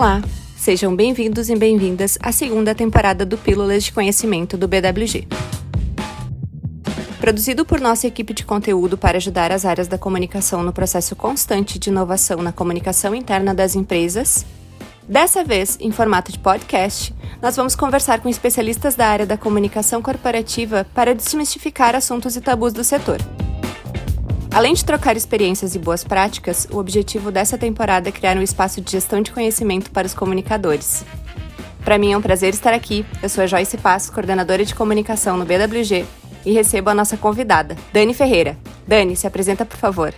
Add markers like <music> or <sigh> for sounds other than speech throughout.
Olá, sejam bem-vindos e bem-vindas à segunda temporada do Pílulas de Conhecimento do BWG. Produzido por nossa equipe de conteúdo para ajudar as áreas da comunicação no processo constante de inovação na comunicação interna das empresas, dessa vez em formato de podcast, nós vamos conversar com especialistas da área da comunicação corporativa para desmistificar assuntos e tabus do setor. Além de trocar experiências e boas práticas, o objetivo dessa temporada é criar um espaço de gestão de conhecimento para os comunicadores. Para mim é um prazer estar aqui. Eu sou a Joyce Passos, coordenadora de comunicação no BWG, e recebo a nossa convidada, Dani Ferreira. Dani, se apresenta, por favor.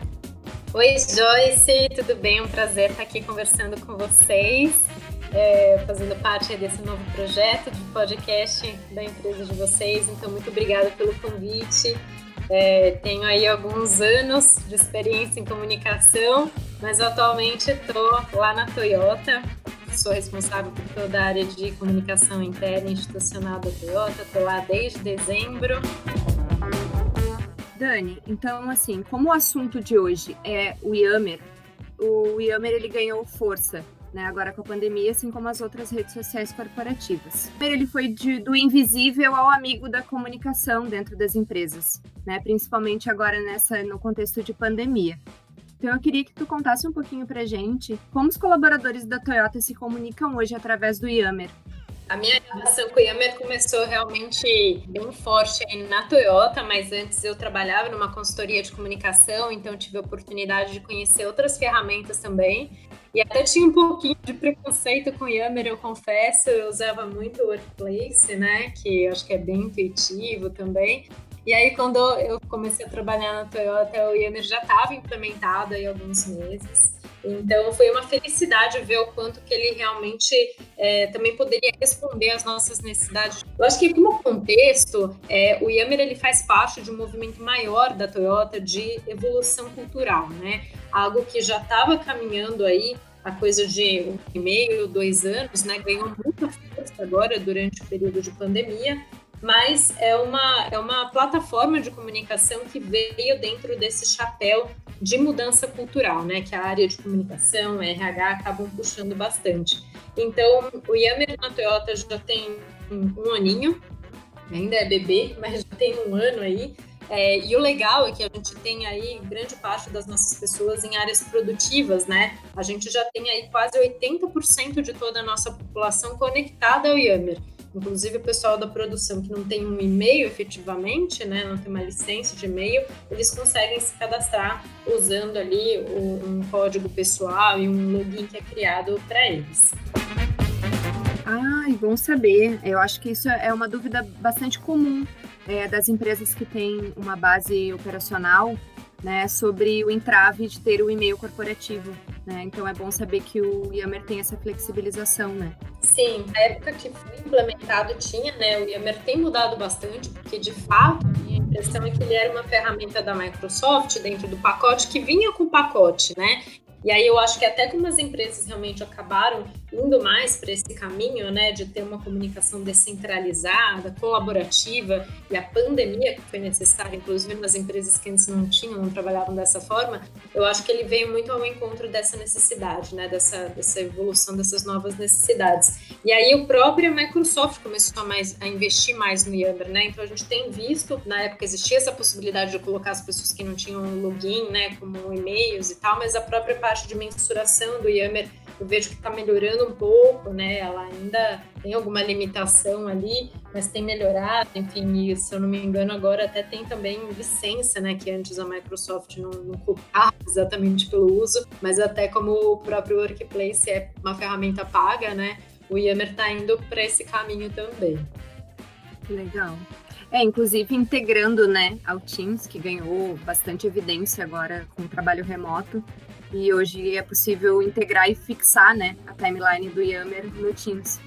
Oi, Joyce, tudo bem? É um prazer estar aqui conversando com vocês, é, fazendo parte desse novo projeto de podcast da empresa de vocês. Então, muito obrigada pelo convite. É, tenho aí alguns anos de experiência em comunicação, mas atualmente estou lá na Toyota. Sou responsável por toda a área de comunicação interna institucional da Toyota. Estou lá desde dezembro. Dani, então assim, como o assunto de hoje é o Yammer, o Yammer ele ganhou força né, agora com a pandemia, assim como as outras redes sociais corporativas. Ele foi de, do invisível ao amigo da comunicação dentro das empresas, né, principalmente agora nessa no contexto de pandemia. Então eu queria que tu contasse um pouquinho pra gente como os colaboradores da Toyota se comunicam hoje através do Yammer. A minha relação com o Yammer começou realmente bem forte na Toyota, mas antes eu trabalhava numa consultoria de comunicação, então tive a oportunidade de conhecer outras ferramentas também. E até tinha um pouquinho de preconceito com o Yammer, eu confesso. Eu usava muito o Workplace, né? Que acho que é bem intuitivo também. E aí, quando eu comecei a trabalhar na Toyota, o Yammer já estava implementado aí alguns meses. Então, foi uma felicidade ver o quanto que ele realmente é, também poderia responder às nossas necessidades. Eu acho que, como contexto, é, o Yammer ele faz parte de um movimento maior da Toyota de evolução cultural, né? Algo que já estava caminhando aí a coisa de um e meio, dois anos, né? Ganhou muita força agora durante o período de pandemia, mas é uma, é uma plataforma de comunicação que veio dentro desse chapéu de mudança cultural, né? Que a área de comunicação, RH acabam puxando bastante. Então, o Yammer na Toyota já tem um, aninho, ainda é bebê, mas já tem um ano aí. É, e o legal é que a gente tem aí grande parte das nossas pessoas em áreas produtivas, né? A gente já tem aí quase 80% de toda a nossa população conectada ao Yammer. Inclusive o pessoal da produção que não tem um e-mail efetivamente, né, não tem uma licença de e-mail, eles conseguem se cadastrar usando ali um, código pessoal e um login que é criado para eles. Ah, bom saber. Eu acho que isso é uma dúvida bastante comum é, das empresas que têm uma base operacional né, sobre o entrave de ter o e-mail corporativo. Né? Então é bom saber que o Yammer tem essa flexibilização, né? Sim, na época que foi implementado tinha, né? O Yammer tem mudado bastante, porque de fato a impressão é que ele era uma ferramenta da Microsoft dentro do pacote que vinha com o pacote, né? E aí eu acho que até como as empresas realmente acabaram indo mais para esse caminho, né, de ter uma comunicação descentralizada, colaborativa, e a pandemia que foi necessária, inclusive nas empresas que antes não tinham, não trabalhavam dessa forma, eu acho que ele veio muito ao encontro dessa necessidade, né, dessa, dessa evolução dessas novas necessidades. E aí o próprio Microsoft começou a, mais, a investir mais no Yammer, né, então a gente tem visto, na época existia essa possibilidade de colocar as pessoas que não tinham login, né, como e-mails e tal, mas a própria parte de mensuração do Yammer eu vejo que está melhorando um pouco, né? Ela ainda tem alguma limitação ali, mas tem melhorado, enfim, e, se eu não me engano, agora até tem também licença, né? Que antes a Microsoft não, não cobrava exatamente pelo uso, mas até como o próprio Workplace é uma ferramenta paga, né? O Yammer está indo para esse caminho também. Legal. É, inclusive integrando, né, ao Teams, que ganhou bastante evidência agora com o trabalho remoto. E hoje é possível integrar e fixar, né, a timeline do Yammer no Teams.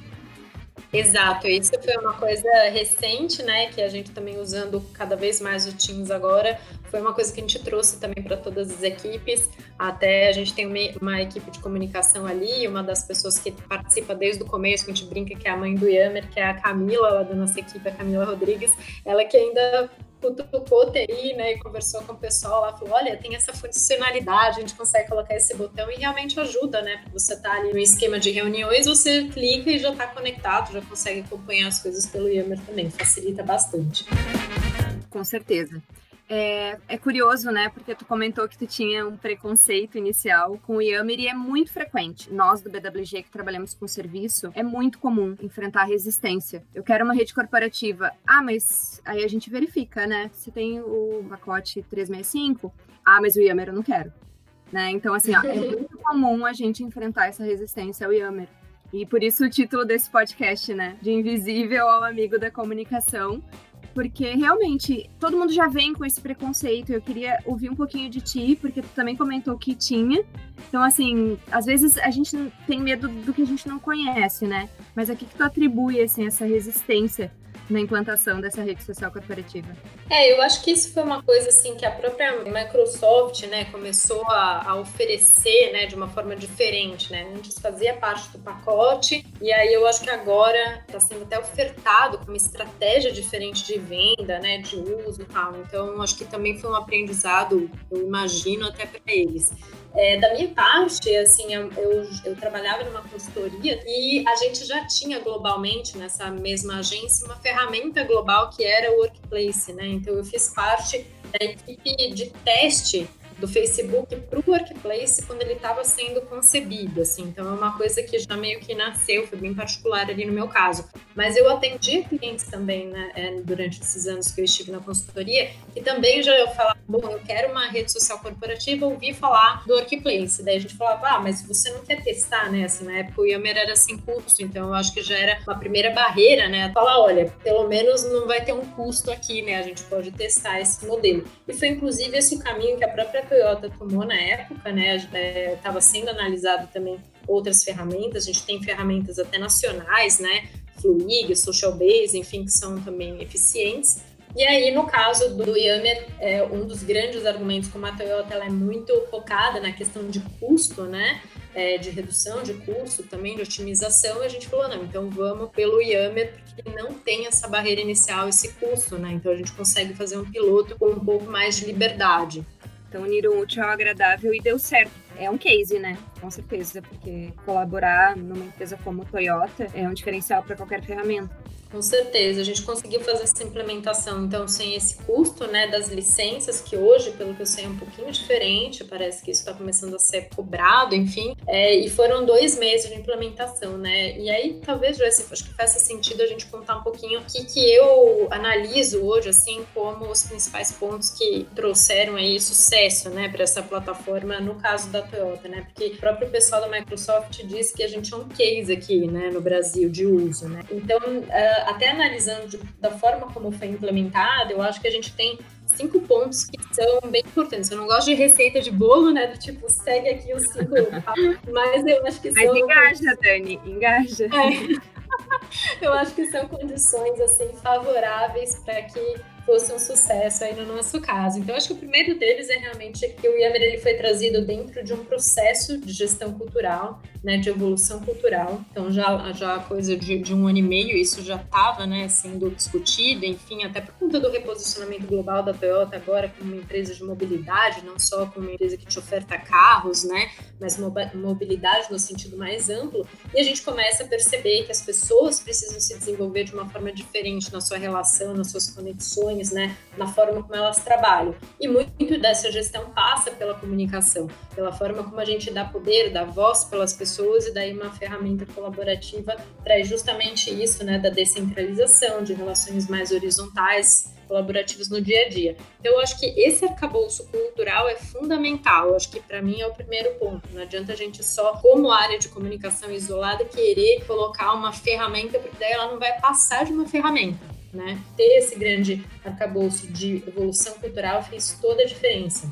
Exato, isso foi uma coisa recente, né, que a gente também usando cada vez mais o Teams agora, foi uma coisa que a gente trouxe também para todas as equipes. Até a gente tem uma, uma, equipe de comunicação ali, uma das pessoas que participa desde o começo, que a gente brinca que é a mãe do Yammer, que é a Camila, lá da nossa equipe, a Camila Rodrigues, ela que ainda cutucou TI, né, e conversou com o pessoal lá, falou, olha, tem essa funcionalidade, a gente consegue colocar esse botão e realmente ajuda, né, você tá ali no esquema de reuniões, você clica e já tá conectado, já consegue acompanhar as coisas pelo Yammer também, facilita bastante. Com certeza. É, é, curioso, né? Porque tu comentou que tu tinha um preconceito inicial com o Yammer e é muito frequente. Nós do BWG que trabalhamos com serviço, é muito comum enfrentar resistência. Eu quero uma rede corporativa. Ah, mas aí a gente verifica, né? Se tem o pacote 365, ah, mas o Yammer eu não quero. Né? Então, assim, ó, é <laughs> muito comum a gente enfrentar essa resistência ao Yammer. E por isso o título desse podcast, né? De invisível ao amigo da comunicação porque realmente todo mundo já vem com esse preconceito. Eu queria ouvir um pouquinho de ti, porque tu também comentou que tinha. Então, assim, às vezes a gente tem medo do que a gente não conhece, né? Mas a que, que tu atribui assim, essa resistência na implantação dessa rede social corporativa? É, eu acho que isso foi uma coisa assim que a própria Microsoft, né, começou a, a oferecer, né, de uma forma diferente, né? Antes fazia parte do pacote e aí eu acho que agora está sendo até ofertado com uma estratégia diferente de venda, né, de uso e tal. Então, acho que também foi um aprendizado, eu imagino até para eles. É, da minha parte, assim, eu, eu, eu, trabalhava numa consultoria e a gente já tinha globalmente nessa mesma agência uma ferramenta global que era o Workplace, né? Então eu fiz parte da equipe de teste do Facebook para o Workplace quando ele estava sendo concebido, assim. Então é uma coisa que já meio que nasceu, foi bem particular ali no meu caso. Mas eu atendi clientes também, né, é, durante esses anos que eu estive na consultoria, e também já eu falava, bom, eu quero uma rede social corporativa, ouvi falar do Workplace. Daí a gente falava, ah, mas você não quer testar, né? Assim, na época o Yammer era sem custo, então eu acho que já era uma primeira barreira, né? Falar, olha, pelo menos não vai ter um custo aqui, né? A gente pode testar esse modelo. E foi inclusive esse o caminho que a própria Toyota tomou na época, né? Estava é, sendo analisado também outras ferramentas, a gente tem ferramentas até nacionais, né? Fluig, Social Base, enfim, que são também eficientes. E aí, no caso do Yammer, é, um dos grandes argumentos, como a Toyota ela é muito focada na questão de custo, né? É, de redução de custo, também de otimização, a gente falou, não, então vamos pelo Yammer, porque não tem essa barreira inicial, esse custo, né? Então a gente consegue fazer um piloto com um pouco mais de liberdade. Então, unir o útil ao agradável e deu certo. É um case, né? Com certeza, porque colaborar numa empresa como Toyota é um diferencial para qualquer ferramenta. Com certeza, a gente conseguiu fazer essa implementação, então, sem esse custo né, das licenças, que hoje, pelo que eu sei, é um pouquinho diferente, parece que isso está começando a ser cobrado, enfim, é, e foram dois meses de implementação, né? E aí, talvez, Joyce, acho que faça sentido a gente contar um pouquinho o que, que eu analiso hoje, assim, como os principais pontos que trouxeram aí sucesso, né, para essa plataforma, no caso da Toyota, né? Porque o próprio pessoal da Microsoft disse que a gente é um case aqui, né, no Brasil, de uso, né? Então, uh, até analisando da forma como foi implementado, eu acho que a gente tem cinco pontos que são bem importantes. Eu não gosto de receita de bolo, né? Do tipo, segue aqui os cinco mas eu acho que mas são... engaja, Dani, engaja. É. <laughs> eu acho que são condições, assim, favoráveis para que fosse um sucesso aí no nosso caso. Então, acho que o primeiro deles é realmente que o Yammer ele foi trazido dentro de um processo de gestão cultural, né, de evolução cultural. Então, já já coisa de, de um ano e meio isso já estava, né, sendo discutido, enfim, até por conta do reposicionamento global da Toyota agora como uma empresa de mobilidade, não só como uma empresa que te oferta carros, né, mas mobilidade no sentido mais amplo. E a gente começa a perceber que as pessoas precisam se desenvolver de uma forma diferente na sua relação, nas suas conexões né, na forma como elas trabalham. E muito dessa gestão passa pela comunicação, pela forma como a gente dá poder, dá voz pelas pessoas, e daí uma ferramenta colaborativa traz justamente isso, né, da descentralização, de relações mais horizontais, colaborativas no dia a dia. Então, eu acho que esse arcabouço cultural é fundamental. Eu acho que para mim é o primeiro ponto. Não adianta a gente só, como área de comunicação isolada, querer colocar uma ferramenta, porque daí ela não vai passar de uma ferramenta né? Ter esse grande arcabouço de evolução cultural fez toda a diferença.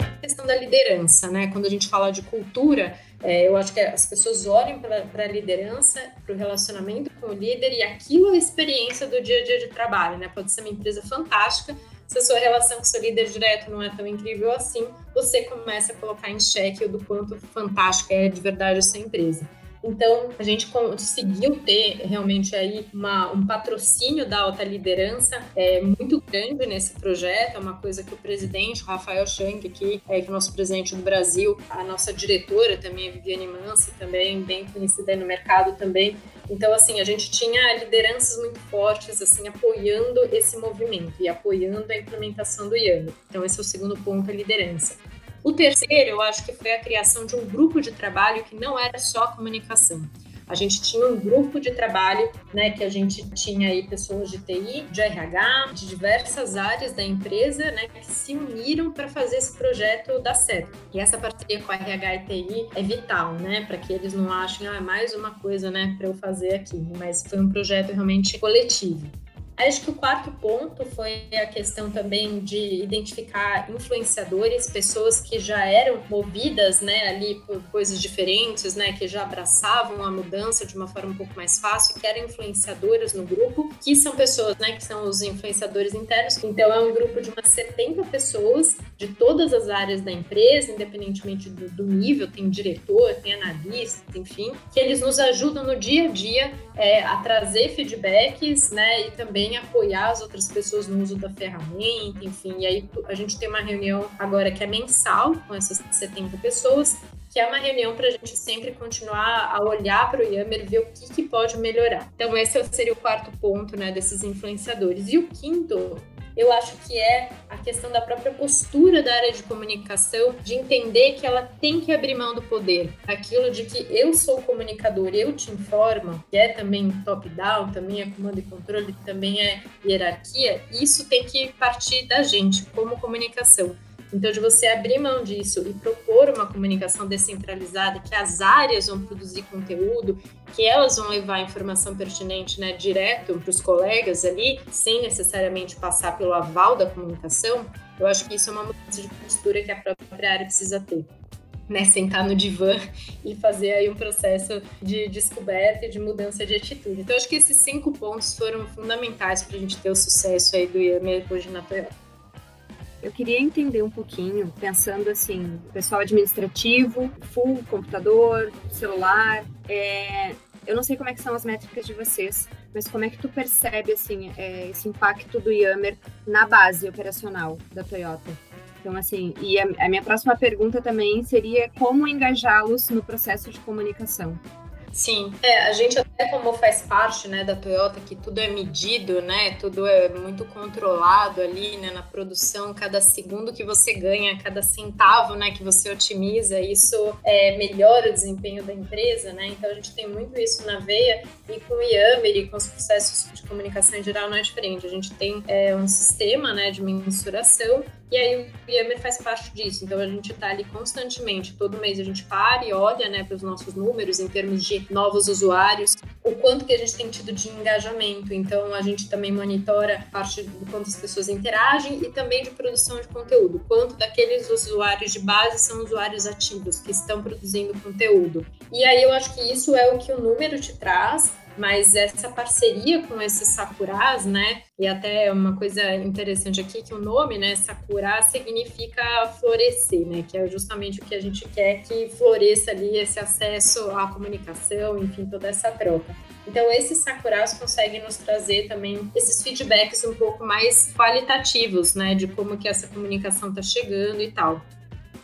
A questão da liderança, né? Quando a gente fala de cultura, é, eu acho que as pessoas olham para a liderança, para o relacionamento com o líder e aquilo é a experiência do dia a dia de trabalho, né? Pode ser uma empresa fantástica, se a sua relação com seu líder direto não é tão incrível assim, você começa a colocar em xeque o do quanto fantástica é de verdade a sua empresa. Então, a gente conseguiu ter realmente aí uma, um patrocínio da alta liderança é, muito grande nesse projeto. É uma coisa que o presidente, Rafael Shank, aqui, é, que é o nosso presidente do Brasil, a nossa diretora também, a Viviane Mansi, também bem conhecida no mercado também. Então, assim, a gente tinha lideranças muito fortes, assim, apoiando esse movimento e apoiando a implementação do IAM. Então, esse é o segundo ponto, a liderança. O terceiro, eu acho que foi a criação de um grupo de trabalho que não era só comunicação. A gente tinha um grupo de trabalho, né, que a gente tinha aí pessoas de TI, de RH, de diversas áreas da empresa, né, que se uniram para fazer esse projeto dar certo. E essa parceria com a RH e TI é vital, né, para que eles não achem, ah, é mais uma coisa, né, para eu fazer aqui. Mas foi um projeto realmente coletivo. Acho que o quarto ponto foi a questão também de identificar influenciadores, pessoas que já eram movidas, né, ali por coisas diferentes, né, que já abraçavam a mudança de uma forma um pouco mais fácil, que eram influenciadoras no grupo, que são pessoas, né, que são os influenciadores internos. Então é um grupo de umas 70 pessoas de todas as áreas da empresa, independentemente do, do nível, tem diretor, tem analista, enfim, que eles nos ajudam no dia a dia é, a trazer feedbacks, né, e também apoiar as outras pessoas no uso da ferramenta, enfim. E aí a gente tem uma reunião agora que é mensal com essas 70 pessoas, que é uma reunião para a gente sempre continuar a olhar para o Yammer, ver o que, que pode melhorar. Então esse seria o quarto ponto, né, desses influenciadores. E o quinto eu acho que é a questão da própria postura da área de comunicação, de entender que ela tem que abrir mão do poder. Aquilo de que eu sou comunicador, eu te informo, que é também top-down, também é comando e controle, também é hierarquia, isso tem que partir da gente, como comunicação. Então, de você abrir mão disso e propor uma comunicação descentralizada, que as áreas vão produzir conteúdo, que elas vão levar informação pertinente né, direto para os colegas ali, sem necessariamente passar pelo aval da comunicação, eu acho que isso é uma mudança de postura que a própria área precisa ter. Né, sentar no divã e fazer aí um processo de descoberta e de mudança de atitude. Então, acho que esses cinco pontos foram fundamentais para a gente ter o sucesso aí do Yami hoje na Toyota. Eu queria entender um pouquinho, pensando assim, pessoal administrativo, full computador, celular, é, eu não sei como é que são as métricas de vocês, mas como é que tu percebe assim é, esse impacto do Yammer na base operacional da Toyota? Então, assim, e a, a minha próxima pergunta também seria como engajá-los no processo de comunicação. Sim, é, a gente até como faz parte, né, da Toyota, que tudo é medido, né, tudo é muito controlado ali, né, na produção, cada segundo que você ganha, cada centavo, né, que você otimiza, isso é, melhora o desempenho da empresa, né, então a gente tem muito isso na veia e com o Yammer e com os processos de comunicação em geral não é diferente, a gente tem é, um sistema, né, de mensuração e aí o Yammer faz parte disso. Então a gente está ali constantemente, todo mês a gente para e olha né, para os nossos números em termos de novos usuários, o quanto que a gente tem tido de engajamento. Então a gente também monitora parte do quanto as pessoas interagem e também de produção de conteúdo. Quanto daqueles usuários de base são usuários ativos que estão produzindo conteúdo. E aí eu acho que isso é o que o número te traz mas essa parceria com esses sakuras, né? E até uma coisa interessante aqui que o nome, né, sakura significa florescer, né? Que é justamente o que a gente quer que floresça ali esse acesso à comunicação, enfim, toda essa troca. Então, esses sakuras conseguem nos trazer também esses feedbacks um pouco mais qualitativos, né, de como que essa comunicação está chegando e tal.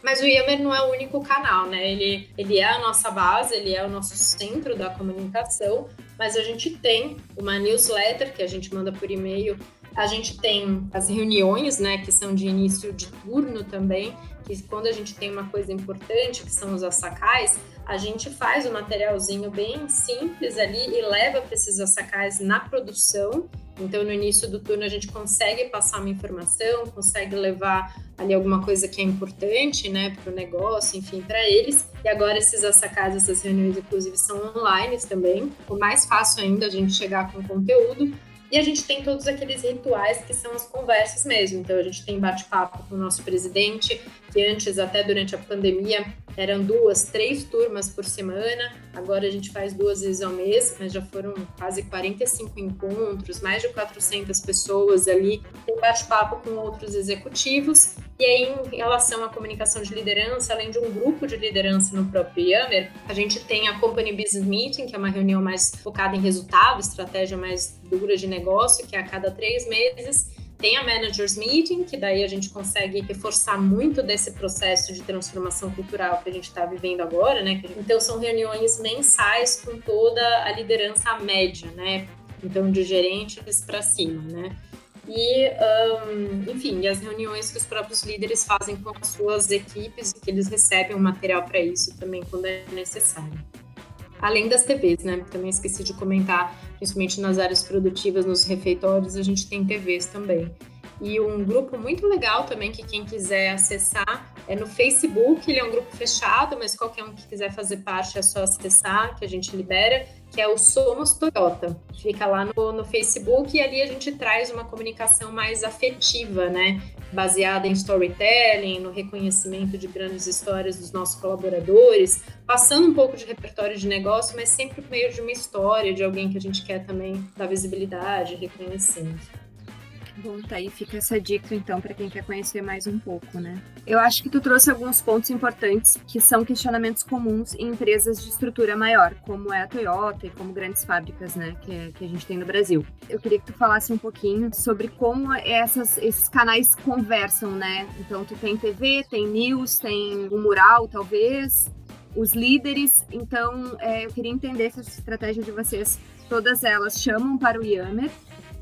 Mas o Yammer não é o único canal, né? Ele, ele é a nossa base, ele é o nosso centro da comunicação, mas a gente tem uma newsletter que a gente manda por e-mail. A gente tem as reuniões, né, que são de início de turno também, que quando a gente tem uma coisa importante, que são os assacais, a gente faz o um materialzinho bem simples ali e leva para esses assacais na produção. Então, no início do turno, a gente consegue passar uma informação, consegue levar ali alguma coisa que é importante, né, para o negócio, enfim, para eles. E agora esses assacais, essas reuniões, inclusive, são online também. O mais fácil ainda a gente chegar com conteúdo. E a gente tem todos aqueles rituais que são as conversas mesmo. Então, a gente tem bate-papo com o nosso presidente, que antes, até durante a pandemia, eram duas, três turmas por semana. Agora a gente faz duas vezes ao mês, mas já foram quase 45 encontros, mais de 400 pessoas ali, tem bate-papo com outros executivos E aí, em relação à comunicação de liderança, além de um grupo de liderança no próprio Yammer, a gente tem a Company Business Meeting, que é uma reunião mais focada em resultado, estratégia mais dura de negócio, que é a cada três meses. Tem a Managers Meeting, que daí a gente consegue reforçar muito desse processo de transformação cultural que a gente está vivendo agora, né? Então, são reuniões mensais com toda a liderança média, né? Então, de gerentes para cima, né? e, um, enfim, as reuniões que os próprios líderes fazem com as suas equipes, que eles recebem o material para isso também quando é necessário. Além das TVs, né? Também esqueci de comentar, principalmente nas áreas produtivas, nos refeitórios, a gente tem TVs também. E um grupo muito legal também, que quem quiser acessar, é no Facebook, ele é um grupo fechado, mas qualquer um que quiser fazer parte é só acessar, que a gente libera, que é o Somos Toyota. Fica lá no, no Facebook e ali a gente traz uma comunicação mais afetiva, né? Baseada em storytelling, no reconhecimento de grandes histórias dos nossos colaboradores, passando um pouco de repertório de negócio, mas sempre por meio de uma história, de alguém que a gente quer também dar visibilidade, reconhecendo. Bom, tá aí, fica essa dica então para quem quer conhecer mais um pouco, né? Eu acho que tu trouxe alguns pontos importantes que são questionamentos comuns em empresas de estrutura maior, como é a Toyota e como grandes fábricas, né, que, é, que a gente tem no Brasil. Eu queria que tu falasse um pouquinho sobre como essas, esses canais conversam, né? Então, tu tem TV, tem news, tem um mural, talvez, os líderes. Então, é, eu queria entender essa estratégia de vocês. Todas elas chamam para o Yammer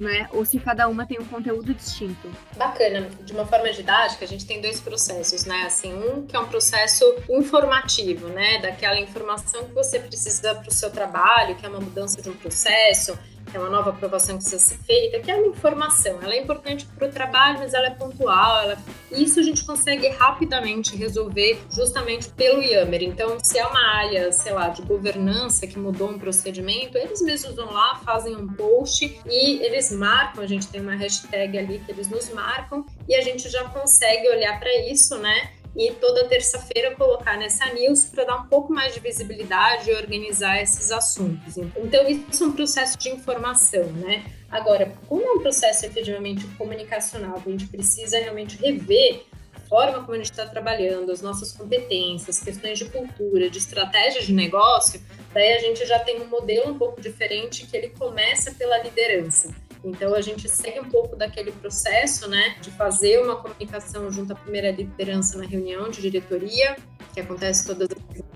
né? Ou se cada uma tem um conteúdo distinto. Bacana. De uma forma didática, a gente tem dois processos, né? Assim, um que é um processo informativo, né? Daquela informação que você precisa para o seu trabalho, que é uma mudança de um processo, é uma nova aprovação que precisa ser feita, que é uma informação. Ela é importante para o trabalho, mas ela é pontual. Ela... Isso a gente consegue rapidamente resolver justamente pelo Yammer. Então, se é uma área, sei lá, de governança que mudou um procedimento, eles mesmos vão lá, fazem um post e eles marcam. A gente tem uma hashtag ali que eles nos marcam e a gente já consegue olhar para isso, né? E toda terça-feira colocar nessa news para dar um pouco mais de visibilidade e organizar esses assuntos. Então, isso é um processo de informação, né? Agora, como é um processo efetivamente comunicacional, a gente precisa realmente rever a forma como a gente está trabalhando, as nossas competências, questões de cultura, de estratégia de negócio, daí a gente já tem um modelo um pouco diferente que ele começa pela liderança. Então a gente segue um pouco daquele processo, né, de fazer uma comunicação junto à primeira liderança na reunião de diretoria, que acontece todas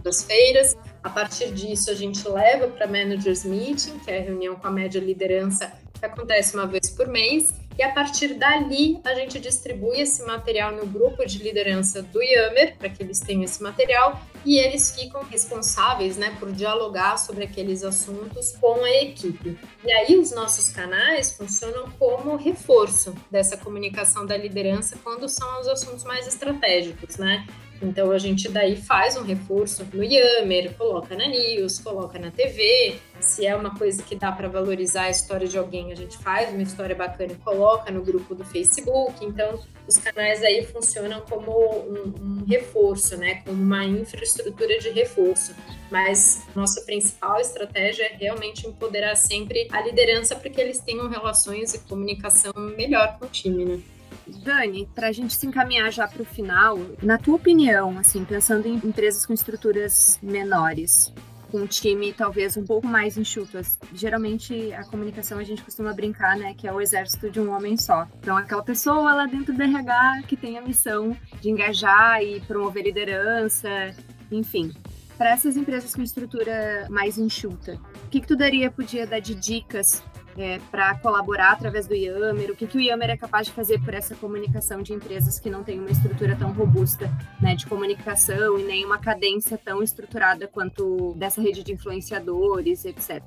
as feiras. A partir disso a gente leva para managers meeting, que é a reunião com a média liderança que acontece uma vez por mês. E a partir dali, a gente distribui esse material no grupo de liderança do Yammer, para que eles tenham esse material, e eles ficam responsáveis né, por dialogar sobre aqueles assuntos com a equipe. E aí, os nossos canais funcionam como reforço dessa comunicação da liderança quando são os assuntos mais estratégicos, né? Então a gente daí faz um reforço no Yammer, coloca na News, coloca na TV. Se é uma coisa que dá para valorizar a história de alguém, a gente faz uma história bacana e coloca no grupo do Facebook. Então os canais aí funcionam como um, um reforço, né? Como uma infraestrutura de reforço. Mas nossa principal estratégia é realmente empoderar sempre a liderança para que eles tenham relações e comunicação melhor com o time, né? Dani, para a gente se encaminhar já para o final, na tua opinião, assim, pensando em empresas com estruturas menores, com um time talvez um pouco mais enxuto. Geralmente a comunicação a gente costuma brincar, né, que é o exército de um homem só. Então aquela pessoa lá dentro do RH que tem a missão de engajar e promover liderança, enfim. Para essas empresas com estrutura mais enxuta, o que, que tu daria, podia dar de dicas é, para colaborar através do Yammer? O que, que o Yammer é capaz de fazer por essa comunicação de empresas que não têm uma estrutura tão robusta né, de comunicação e nem uma cadência tão estruturada quanto dessa rede de influenciadores, etc.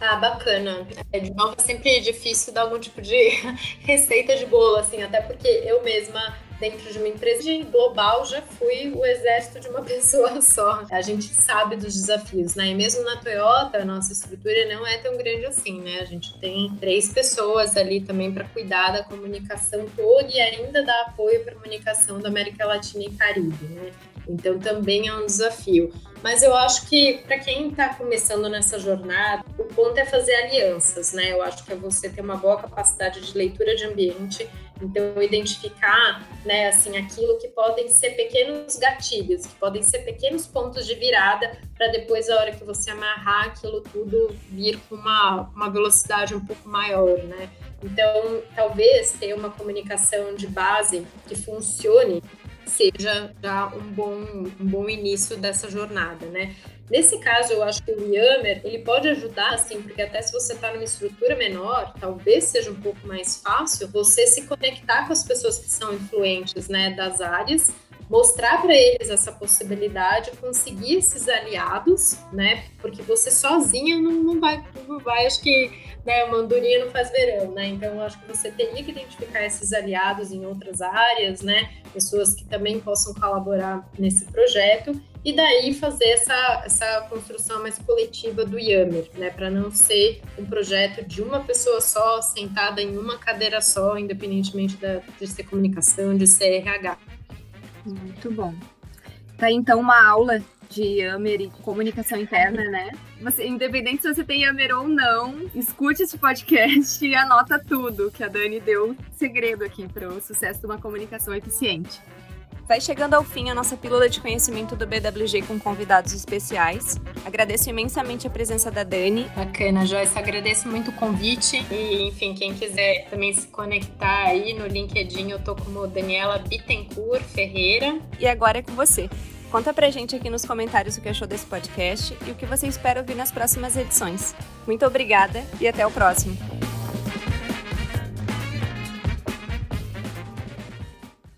Ah, bacana. É, de novo, é sempre difícil dar algum tipo de <laughs> receita de bolo, assim, até porque eu mesma dentro de uma empresa global já fui o exército de uma <laughs> pessoa só. A gente sabe dos desafios, né? E mesmo na Toyota, a nossa estrutura não é tão grande assim, né? A gente tem três pessoas ali também para cuidar da comunicação toda e ainda dar apoio para a comunicação da América Latina e Caribe, né? Então também é um desafio. Mas eu acho que para quem está começando nessa jornada, o ponto é fazer alianças, né? Eu acho que é você ter uma boa capacidade de leitura de ambiente, então identificar, né, assim, aquilo que podem ser pequenos gatilhos, que podem ser pequenos pontos de virada para depois a hora que você amarrar aquilo tudo vir com uma, uma velocidade um pouco maior, né? Então, talvez ter uma comunicação de base que funcione seja já um bom, um bom início dessa jornada, né? Nesse caso, eu acho que o Yammer, ele pode ajudar, assim, porque até se você está numa estrutura menor, talvez seja um pouco mais fácil você se conectar com as pessoas que são influentes, né, das áreas, mostrar para eles essa possibilidade, conseguir esses aliados, né, porque você sozinha não, não vai, não vai, acho que né, uma andorinha não faz verão, né? Então, acho que você teria que identificar esses aliados em outras áreas, né? Pessoas que também possam colaborar nesse projeto e daí fazer essa, essa construção mais coletiva do Yammer, né? Para não ser um projeto de uma pessoa só, sentada em uma cadeira só, independentemente da, de ser comunicação, de ser RH. Muito bom. Tá então uma aula de Yammer e comunicação interna, né? Você, independente se você tem Yammer ou não, escute esse podcast e anota tudo que a Dani deu segredo aqui para o sucesso de uma comunicação eficiente. Vai chegando ao fim a nossa pílula de conhecimento do BWG com convidados especiais. Agradeço imensamente a presença da Dani. Bacana, Joyce. Agradeço muito o convite. E, enfim, quem quiser também se conectar aí no LinkedIn, eu tô como Daniela Bittencourt Ferreira. E agora é com você. Conta pra gente aqui nos comentários o que achou desse podcast e o que você espera ouvir nas próximas edições. Muito obrigada e até o próximo.